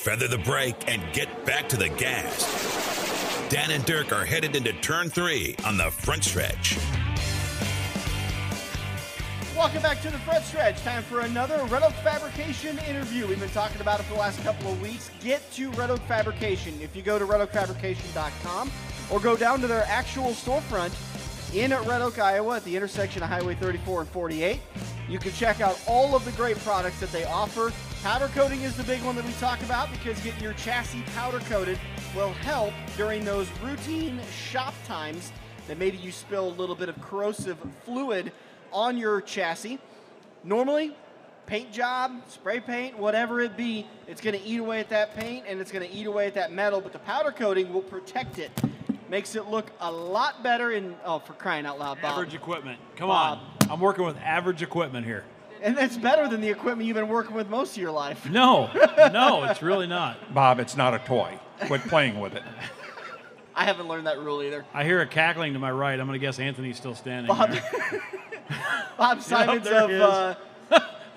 feather the brake, and get back to the gas. Dan and Dirk are headed into turn three on the front stretch. Welcome back to the front stretch. Time for another Red Oak Fabrication interview. We've been talking about it for the last couple of weeks. Get to Red Oak Fabrication. If you go to redoakfabrication.com or go down to their actual storefront in Red Oak, Iowa, at the intersection of Highway 34 and 48, you can check out all of the great products that they offer. Powder coating is the big one that we talk about because getting your chassis powder coated will help during those routine shop times that maybe you spill a little bit of corrosive fluid on your chassis. Normally, paint job, spray paint, whatever it be, it's going to eat away at that paint and it's going to eat away at that metal, but the powder coating will protect it. Makes it look a lot better in, oh, for crying out loud, Bob. Average equipment. Come Bob. on. I'm working with average equipment here. And that's better than the equipment you've been working with most of your life. No, no, it's really not. Bob, it's not a toy. Quit playing with it. I haven't learned that rule either. I hear a cackling to my right. I'm going to guess Anthony's still standing. Bob. Bob Simons there of he is. uh,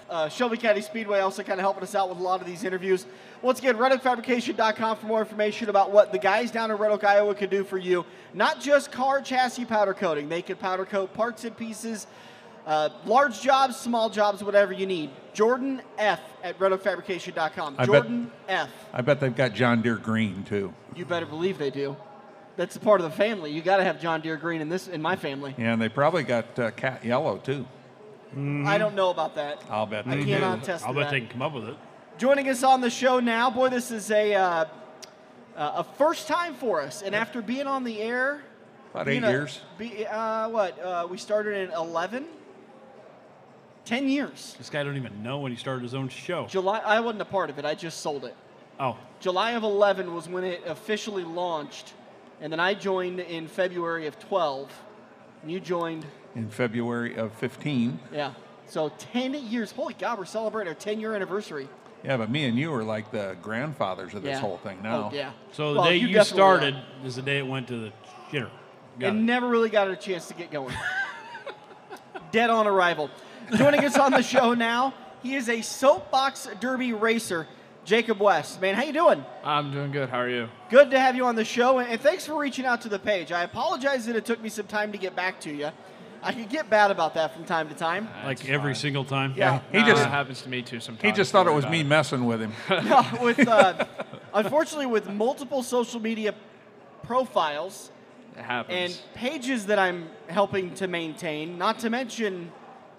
uh, Shelby County Speedway also kind of helping us out with a lot of these interviews. Once again, RedOakFabrication.com for more information about what the guys down in Red Oak, Iowa can do for you. Not just car chassis powder coating. They can powder coat parts and pieces, uh, large jobs, small jobs, whatever you need. Jordan F at RedOakFabrication.com. I bet- Jordan F. I bet they've got John Deere green too. You better believe they do. That's a part of the family. You got to have John Deere Green in this in my family. Yeah, and they probably got uh, cat yellow too. I don't know about that. I'll bet I they cannot do. attest I'll to bet that. they can come up with it. Joining us on the show now, boy, this is a uh, uh, a first time for us. And after being on the air, About eight a- years. Be, uh, what? Uh, we started in 11? 10 years. This guy don't even know when he started his own show. July. I wasn't a part of it. I just sold it. Oh, July of 11 was when it officially launched, and then I joined in February of 12. And you joined, In February of 15. yeah. So 10 years. Holy God, we're celebrating our 10 year anniversary. Yeah, but me and you are like the grandfathers of this Yeah. whole thing now. Oh, yeah. so the Well, day you you, started are. is the day it went to the shitter. Got It it. never really got a chance to get going. Dead on arrival. Joining us on the show now, he is a soapbox derby racer, Jacob West. Man, how you doing? I'm doing good. How are you? Good to have you on the show, and and thanks for reaching out to the page. I apologize that it took me some time to get back to you. I could get bad about that from time to time. Like every single time. Yeah. He No, just it happens to me too sometimes. he just Don't thought it worry was about me messing with him. No, with uh, unfortunately, with multiple social media profiles It happens. and pages that I'm helping to maintain, not to mention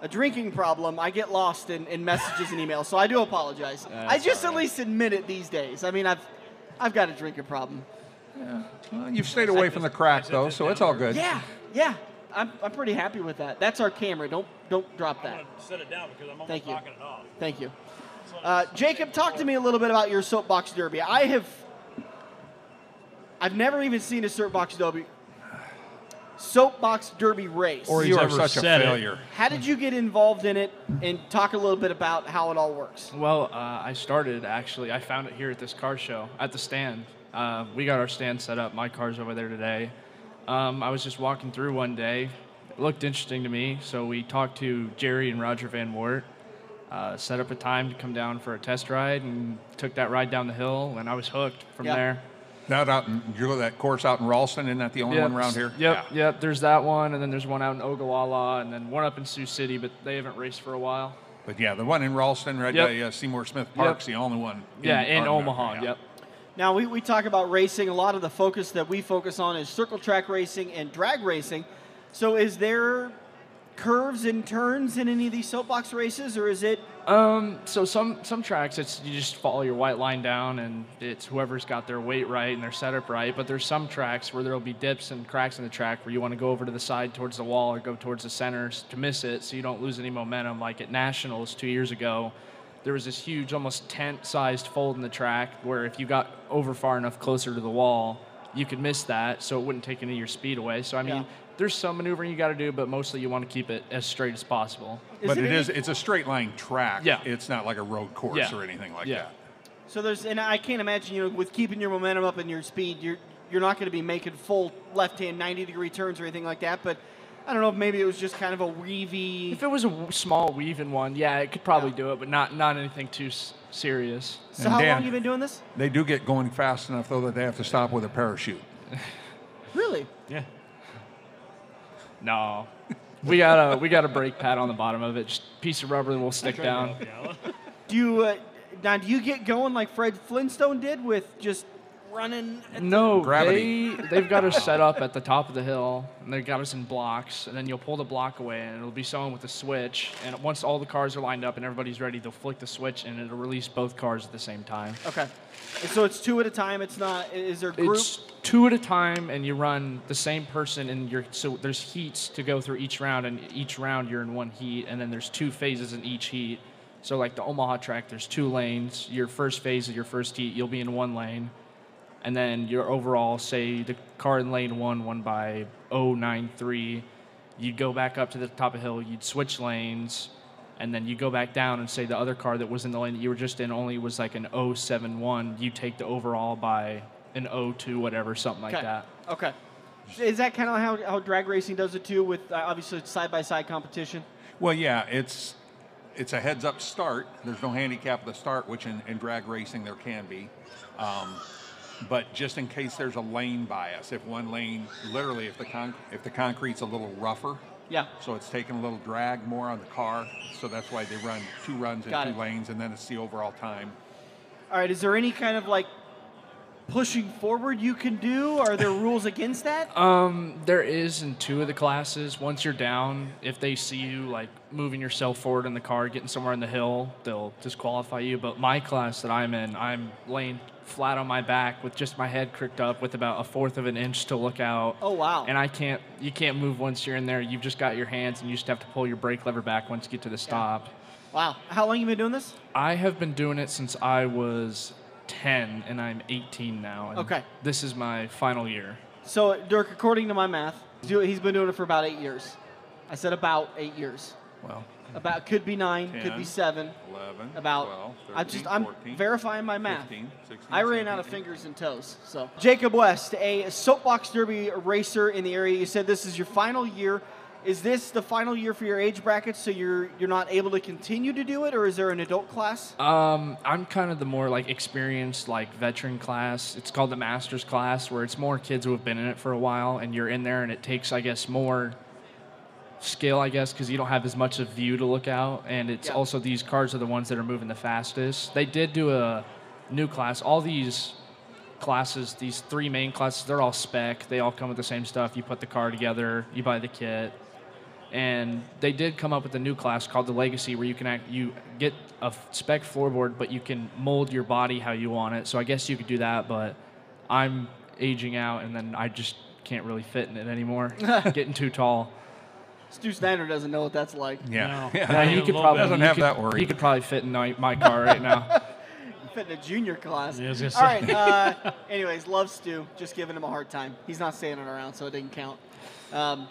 a drinking problem, I get lost in, in messages and emails. So I do apologize. I just all at least admit it these days. I mean, I've I've got a drinking problem. Well, you've stayed away from the crack though, so it's all good. Yeah, yeah. I'm, I'm pretty happy with that. That's our camera. Don't don't drop that. set it down because I'm almost Thank you. knocking it off. Thank you. Uh, Jacob, talk to me a little bit about your soapbox derby. I have, I've never even seen a soapbox derby, soapbox derby race. Or You he's are ever such a said it. failure. How did you get involved in it, and talk a little bit about how it all works? well, uh, I started actually. I found it here at this car show at the stand. Uh, we got our stand set up. My car's over there today. Um, I was just walking through one day. It looked interesting to me, so we talked to Jerry and Roger Van Wert. Uh, set up a time to come down for a test ride and took that ride down the hill, and I was hooked from Yeah. there. That out in you know that course out in Ralston, isn't that the only Yep, one around here? Yep, yep. There's that one, and then there's one out in Ogallala, and then one up in Sioux City, but they haven't raced for a while. But yeah, the one in Ralston, right Yep. by uh, Seymour Smith Park's the only one. Yeah, in our- Omaha. yeah. Yep. Now we, we talk about racing. A lot of the focus that we focus on is circle track racing and drag racing. So is there curves and turns in any of these soapbox races, or is it Um, so some some tracks, it's you just follow your white line down, and it's whoever's got their weight right and their setup right. But there's some tracks where there'll be dips and cracks in the track where you want to go over to the side towards the wall or go towards the center to miss it, so you don't lose any momentum. Like at Nationals two years ago, there was this huge, almost tent-sized fold in the track where if you got over far enough closer to the wall, you could miss that, so it wouldn't take any of your speed away. So I mean. Yeah. There's some maneuvering you got to do, but mostly you want to keep it as straight as possible. But it it any- is it's a straight line track. Yeah. It's not like a road course Yeah. or anything like Yeah. that. So there's, and I can't imagine, you know, with keeping your momentum up and your speed, you're you're not going to be making full left-hand 90-degree turns or anything like that. But I don't know if maybe it was just kind of a weavy. If it was a w- small weaving one, yeah, it could probably do it, but not not anything too s- serious. So And how Dan- long you been doing this? They do get going fast enough though that they have to stop with a parachute. Really? Yeah. No, we got a we got a brake pad on the bottom of it, just a piece of rubber that will stick down. Do you uh, now? Do you get going like Fred Flintstone did with just running? at No, Gravity. they they've got us set up at the top of the hill, and they've got us in blocks, and then you'll pull the block away, and it'll be someone with a switch, and once all the cars are lined up and everybody's ready, they'll flick the switch, and it'll release both cars at the same time. Okay. And so it's two at a time. It's not. Is there group? It's two at a time, and you run the same person, and you're so there's heats to go through each round, and each round you're in one heat, and then there's two phases in each heat. So like the Omaha track, there's two lanes. Your first phase of your first heat, you'll be in one lane, and then your overall, say the car in lane one won by 093, you'd go back up to the top of the hill, you'd switch lanes, and then you go back down and say the other car that was in the lane that you were just in only was like an 071, you take the overall by an 02, whatever, something like okay. that. Okay. Is that kind of how, how drag racing does it too? With uh, obviously side by side competition. Well, yeah, it's it's a heads up start. There's no handicap at the start, which in, in drag racing there can be. Um, but just in case there's a lane bias, if one lane, literally, if the con- if the concrete's a little rougher, Yeah. so it's taking a little drag more on the car, so that's why they run two runs in Got two it. lanes, and then it's the overall time. All right. Is there any kind of like pushing forward you can do? Are there rules against that? Um, there is in two of the classes. Once you're down, if they see you like moving yourself forward in the car, getting somewhere in the hill, they'll disqualify you. But my class that I'm in, I'm laying flat on my back with just my head cricked up with about a fourth of an inch to look out. Oh, wow. And I can't, you can't move once you're in there. You've just got your hands, and you just have to pull your brake lever back once you get to the stop. Wow. How long you been doing this? I have been doing it since I was 10, and I'm 18 now. And Okay. This is my final year. So Dirk, according to my math, do- he's been doing it for about eight years. I said about eight years. Well, About could be nine, could be 10, seven. 11, About 12, I just I'm 14, verifying my math. 15, 16, I ran out of 17. fingers and toes. So Jacob West, a soapbox derby racer in the area. You said this is your final year. Is this the final year for your age bracket, so you're you're not able to continue to do it, or is there an adult class? Um, I'm kind of the more like experienced, like veteran class. It's called the masters class, where it's more kids who have been in it for a while, and you're in there, and it takes, I guess, more skill, I guess, because you don't have as much of view to look out, and it's Yeah. also these cars are the ones that are moving the fastest. They did do a new class. All these classes, these three main classes, they're all spec. They all come with the same stuff. You put the car together, you buy the kit, and they did come up with a new class called the Legacy, where you can act, you get a spec floorboard, but you can mold your body how you want it. So I guess you could do that, but I'm aging out, and then I just can't really fit in it anymore. Getting too tall. Stu Snyder doesn't know what that's like. Yeah, No. yeah. Yeah, he could probably. Doesn't have could- that worry. He could probably fit in my, my car right now. Fit in a junior class. Yeah, I was gonna All right. Uh, anyways, love Stu. Just giving him a hard time. He's not standing around, so it didn't count. Um,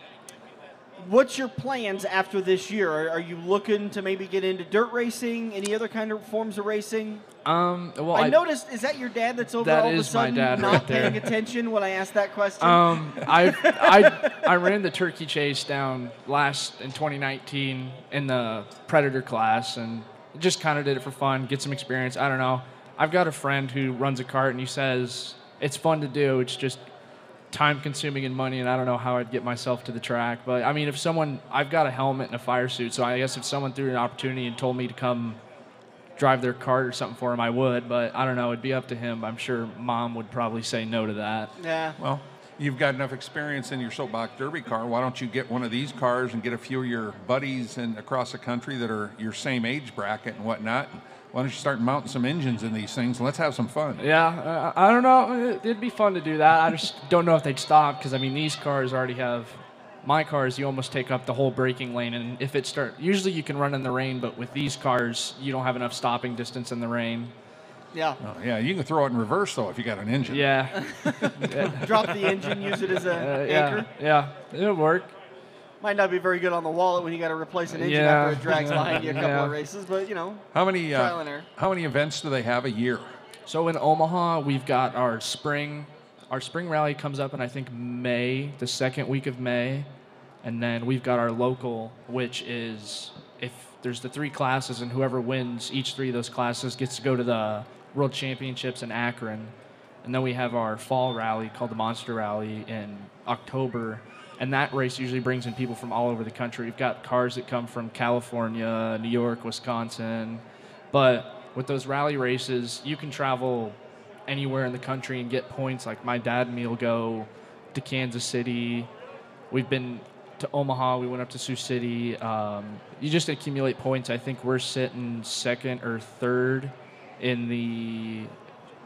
what's your plans after this year? Are, are you looking to maybe get into dirt racing? Any other kind of forms of racing? Um, well, I, I, noticed. Is that your dad that's over That all of a sudden dad not right paying attention when I asked that question? Um, I, I, I ran the turkey chase down last in 2019 in the predator class and just kind of did it for fun, get some experience. I don't know. I've got a friend who runs a cart and he says it's fun to do. It's just time consuming and money, and I don't know how I'd get myself to the track. But I mean, if someone, I've got a helmet and a fire suit, so I guess if someone threw an opportunity and told me to come drive their cart or something for him, I would. But I don't know. It'd be up to him. I'm sure mom would probably say no to that. yeah. Well, you've got enough experience in your soapbox derby car. Why don't you get one of these cars and get a few of your buddies in across the country that are your same age bracket and whatnot? Why don't you start mounting some engines in these things and let's have some fun? Yeah, uh, I don't know. It- It'd be fun to do that. I just don't know if they'd stop because I mean these cars already have. My cars, you almost take up the whole braking lane, and if it start, usually you can run in the rain, but with these cars, you don't have enough stopping distance in the rain. Yeah. Oh, yeah, you can throw it in reverse though if you got an engine. Yeah, Drop the engine, use it as a uh, anchor. yeah, yeah, it'll work. Might not be very good on the wallet when you got to replace an engine Yeah. after it drags behind you a couple Yeah. of races, but you know, How many Trial uh, and error. how many events do they have a year? So in Omaha, we've got our spring, our spring rally comes up in I think May, the second week of May, and then we've got our local, which is if there's the three classes, and whoever wins each three of those classes gets to go to the World Championships in Akron. And then we have our fall rally called the Monster Rally in October. And that race usually brings in people from all over the country. We've got cars that come from California, New York, Wisconsin. But with those rally races, you can travel anywhere in the country and get points. Like my dad and me will go to Kansas City. We've been to Omaha. We went up to Sioux City. Um, you just accumulate points. I think we're sitting second or third in the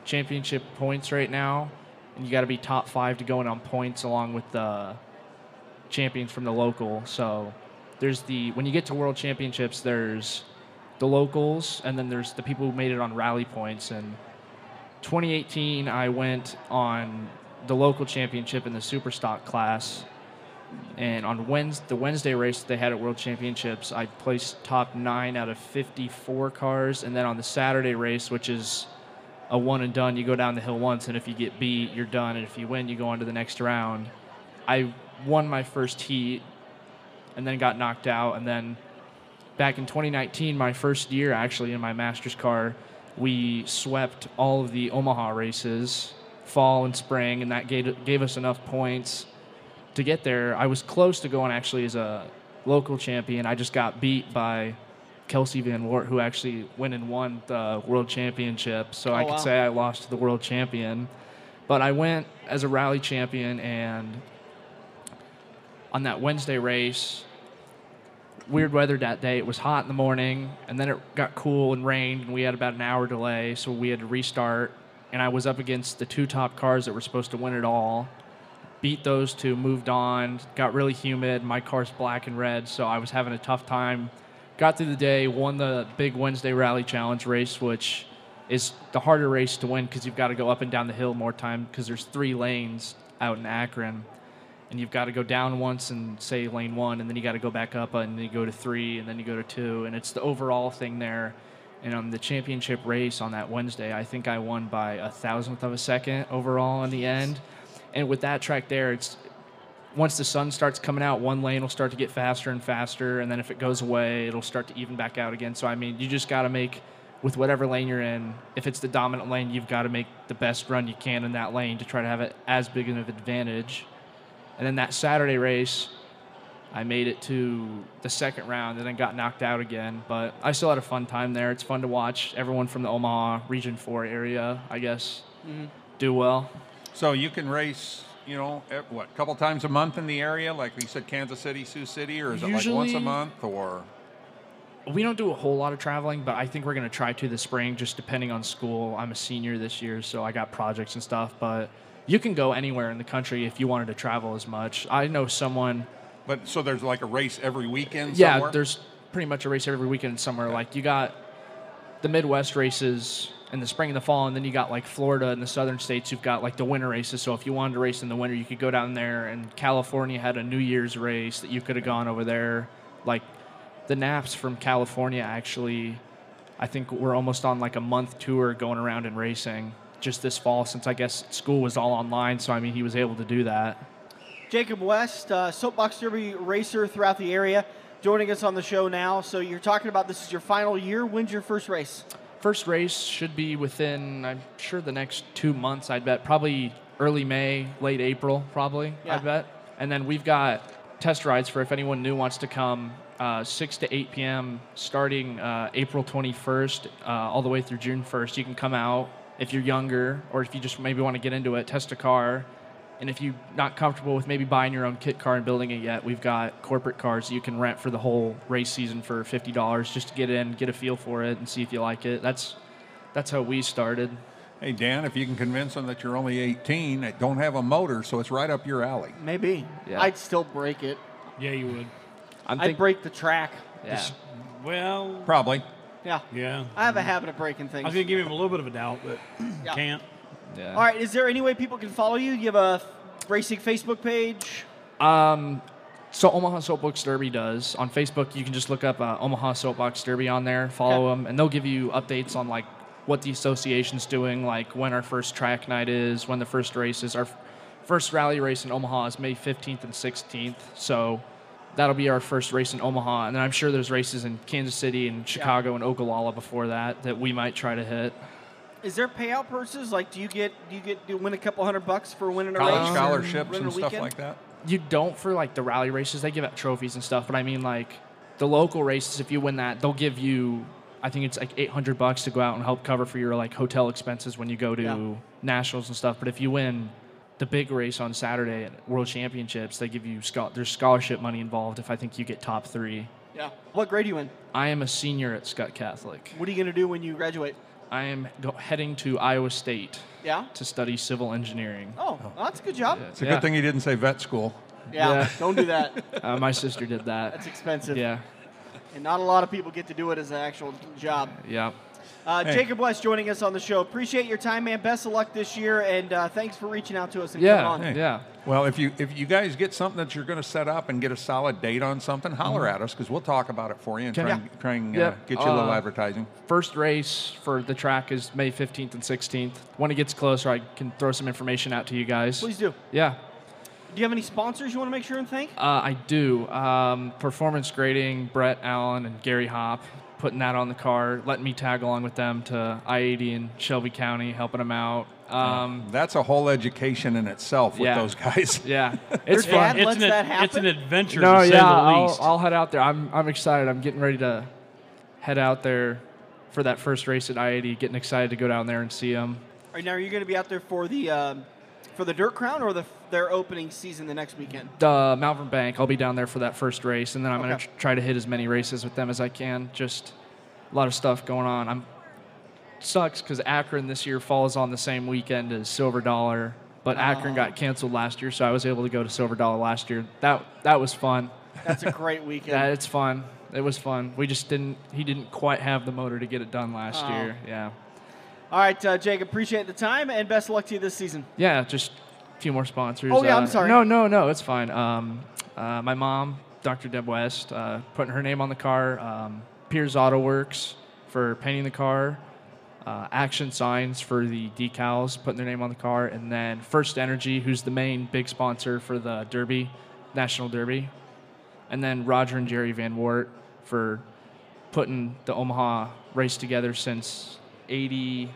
championship points right now, and you got to be top five to go in on points along with the champions from the local. So there's the when you get to world championships, there's the locals, and then there's the people who made it on rally points. And 2018, I went on the local championship in the super stock class. And on Wednesday, the Wednesday race they had at World Championships, I placed top nine out of 54 cars. And then on the Saturday race, which is a one and done. You go down the hill once, and if you get beat, you're done. And if you win, you go on to the next round. I won my first heat, and then got knocked out. And then back in 2019, my first year actually in my master's car, we swept all of the Omaha races, fall and spring, and that gave gave us enough points to get there. I was close to going actually as a local champion. I just got beat by Kelsey Van Wart, who actually went and won the world championship. So Oh, I could wow. say I lost to the world champion. But I went as a rally champion, and on that Wednesday race, weird weather that day. It was hot in the morning, and then it got cool and rained, and we had about an hour delay, so we had to restart. And I was up against the two top cars that were supposed to win it all. Beat those two, moved on, got really humid. My car's black and red, so I was having a tough time. Got through the day, won the big Wednesday Rally Challenge race, which is the harder race to win because you've got to go up and down the hill more time because there's three lanes out in Akron and you've got to go down once and say lane one, and then you got to go back up, and then you go to three, and then you go to two, and it's the overall thing there. And on the championship race on that Wednesday, I think I won by a thousandth of a second overall in the end. And with that track there, it's once the sun starts coming out, one lane will start to get faster and faster, and then if it goes away, it'll start to even back out again. So I mean, you just got to make with whatever lane you're in. If it's the dominant lane, you've got to make the best run you can in that lane to try to have it as big of an advantage. And then that Saturday race, I made it to the second round and then got knocked out again. But I still had a fun time there. It's fun to watch everyone from the Omaha Region 4 area, I guess, do well. So you can race, you know, eh, what, a couple times a month in the area, like you said, Kansas City, Sioux City, or is it like once a month, or We don't do a whole lot of traveling, but I think we're going to try to this spring, just depending on school. I'm a senior this year, so I got projects and stuff. But you can go anywhere in the country if you wanted to travel as much. I know someone but so there's like a race every weekend. yeah, somewhere? there's pretty much a race every weekend somewhere. Like you got the Midwest races in the spring and the fall, and then you got like Florida and the southern states. You've got like the winter races. So if you wanted to race in the winter, you could go down there. And California had a New Year's race that you could have gone over there. Like the Naps from California actually, I think we're almost on like a month tour going around and racing just this fall since I guess school was all online. So I mean, he was able to do that. Jacob West, uh, soapbox derby racer throughout the area, joining us on the show now. So you're talking about this is your final year. When's your first race? First race should be within, I'm sure, the next two months. I'd bet probably early May, late April, probably. Yeah. I bet. And then we've got test rides for if anyone new wants to come. Uh, 6 to 8 p.m. starting uh, April 21st, uh, all the way through June 1st. You can come out if you're younger, or if you just maybe want to get into it, test a car. And if you're not comfortable with maybe buying your own kit car and building it yet, we've got corporate cars that you can rent for the whole race season for fifty dollars just to get in, get a feel for it, and see if you like it. That's that's how we started. Hey, Dan, if you can convince them that you're only 18, that don't have a motor, so it's right up your alley. Maybe. Yeah. I'd still break it. Yeah, you would. I'm I'd break the track. Yeah. Well, Probably. Yeah. yeah. I have a habit of breaking things. I things. was going to give him a little bit of a doubt, but Yeah. can't. yeah. All right. Is there any way people can follow you? Do you have a racing Facebook page? Um, so Omaha Soapbox Derby does on Facebook. You can just look up uh, Omaha Soapbox Derby on there, follow Okay. them, and they'll give you updates on like what the association's doing, like when our first track night is, when the first race is. Our f- first rally race in Omaha is May 15th and 16th. So that'll be our first race in Omaha, and then I'm sure there's races in Kansas City and Chicago and Ogallala before that that we might try to hit. Is there payout purses? Like, do you get do you get do you win a couple hundred bucks for winning a College race? or scholarships winning and stuff weekend? like that. You don't for like the rally races; they give out trophies and stuff. But I mean, like the local races, if you win that, they'll give you. I think it's like 800 bucks to go out and help cover for your like hotel expenses when you go to Yeah. nationals and stuff. But if you win the big race on Saturday at World Championships, they give you schol- there's scholarship money involved. If I think you get top three, Yeah. What grade are you in? I am a senior at Skutt Catholic. What are you going to do when you graduate? I am go- heading to Iowa State Yeah. to study civil engineering. Oh, well, that's a good job. It's a Yeah. good thing you didn't say vet school. Yeah. Yeah. Don't do that. Uh, my sister did that. That's expensive. Yeah, And not a lot of people get to do it as an actual job. yeah. Uh, Hey. Jacob West joining us on the show. Appreciate your time, man. Best of luck this year, and uh, thanks for reaching out to us and coming Yeah, on. Hey. yeah. Well, if you if you guys get something that you're going to set up and get a solid date on something, holler at us because we'll talk about it for you and try and, try and uh, get you a little Uh, advertising. First race for the track is May 15th and 16th. When it gets closer, I can throw some information out to you guys. Please do. Yeah, Do you have any sponsors you want to make sure and thank? uh, I do. Um, performance grading, Brett Allen and Gary Hop, putting that on the car, letting me tag along with them to I-80 in Shelby County, helping them out. Um, That's a whole education in itself with yeah. those guys. yeah, it's Your fun. dad It's lets an, that it's an adventure No, to say yeah, the I'll. I'll head out there. I'm, I'm excited. I'm getting ready to head out there for that first race at I-80. Getting excited to go down there and see them. Or now, are you going to be out there for the um, for the Dirt Crown or the their opening season the next weekend? uh, Malvern Bank. I'll be down there for that first race, and then I'm going to tr- try to hit as many races with them as I can. Just a lot of stuff going on. I'm sucks because Akron this year falls on the same weekend as Silver Dollar, but Akron Oh. got canceled last year, so I was able to go to Silver Dollar last year. That that was fun. That's a great weekend. Yeah, it's fun. It was fun. We just didn't. He didn't quite have the motor to get it done last Oh. year. Yeah. All right, uh, Jake, appreciate the time and best of luck to you this season. Yeah, just a few more sponsors. Oh, yeah, I'm Uh, sorry. No, no, no, it's fine. Um, uh, my mom, Dr. Deb West, uh, putting her name on the car. Um, Piers Auto Works for painting the car. Uh, Action Signs for the decals, putting their name on the car. And then First Energy, who's the main big sponsor for the Derby, National Derby. And then Roger and Jerry Van Wart for putting the Omaha race together since 80,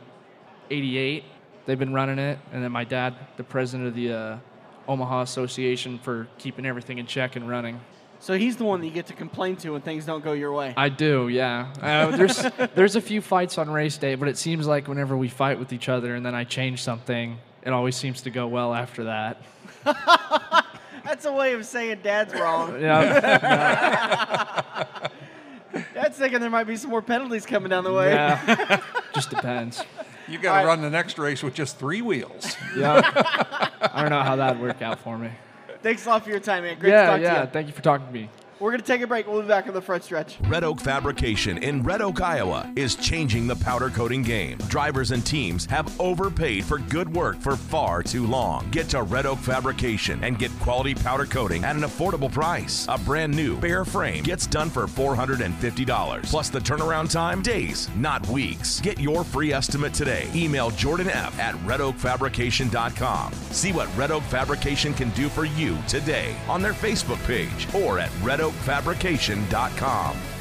88. They've been running it. And then my dad, the president of the uh, Omaha Association, for keeping everything in check and running. So he's the one that you get to complain to when things don't go your way. I do, yeah. Uh, there's there's a few fights on race day, but it seems like whenever we fight with each other and then I change something, it always seems to go well after that. That's a way of saying Dad's wrong. Yeah, Dad's thinking there might be some more penalties coming down the way. yeah. Just depends. You got to run the next race with just three wheels. Yeah. I don't know how that'd work out for me. Thanks a lot for your time, man. Great to yeah, talk yeah. to you. Thank you for talking to me. We're going to take a break. We'll be back on the front stretch. Red Oak Fabrication in Red Oak, Iowa is changing the powder coating game. Drivers and teams have overpaid for good work for far too long. Get to Red Oak Fabrication and get quality powder coating at an affordable price. A brand new bare frame gets done for $450. Plus the turnaround time, days, not weeks. Get your free estimate today. Email Jordan F at redoakfabrication.com. See what Red Oak Fabrication can do for you today on their Facebook page or at redoakfabrication.com.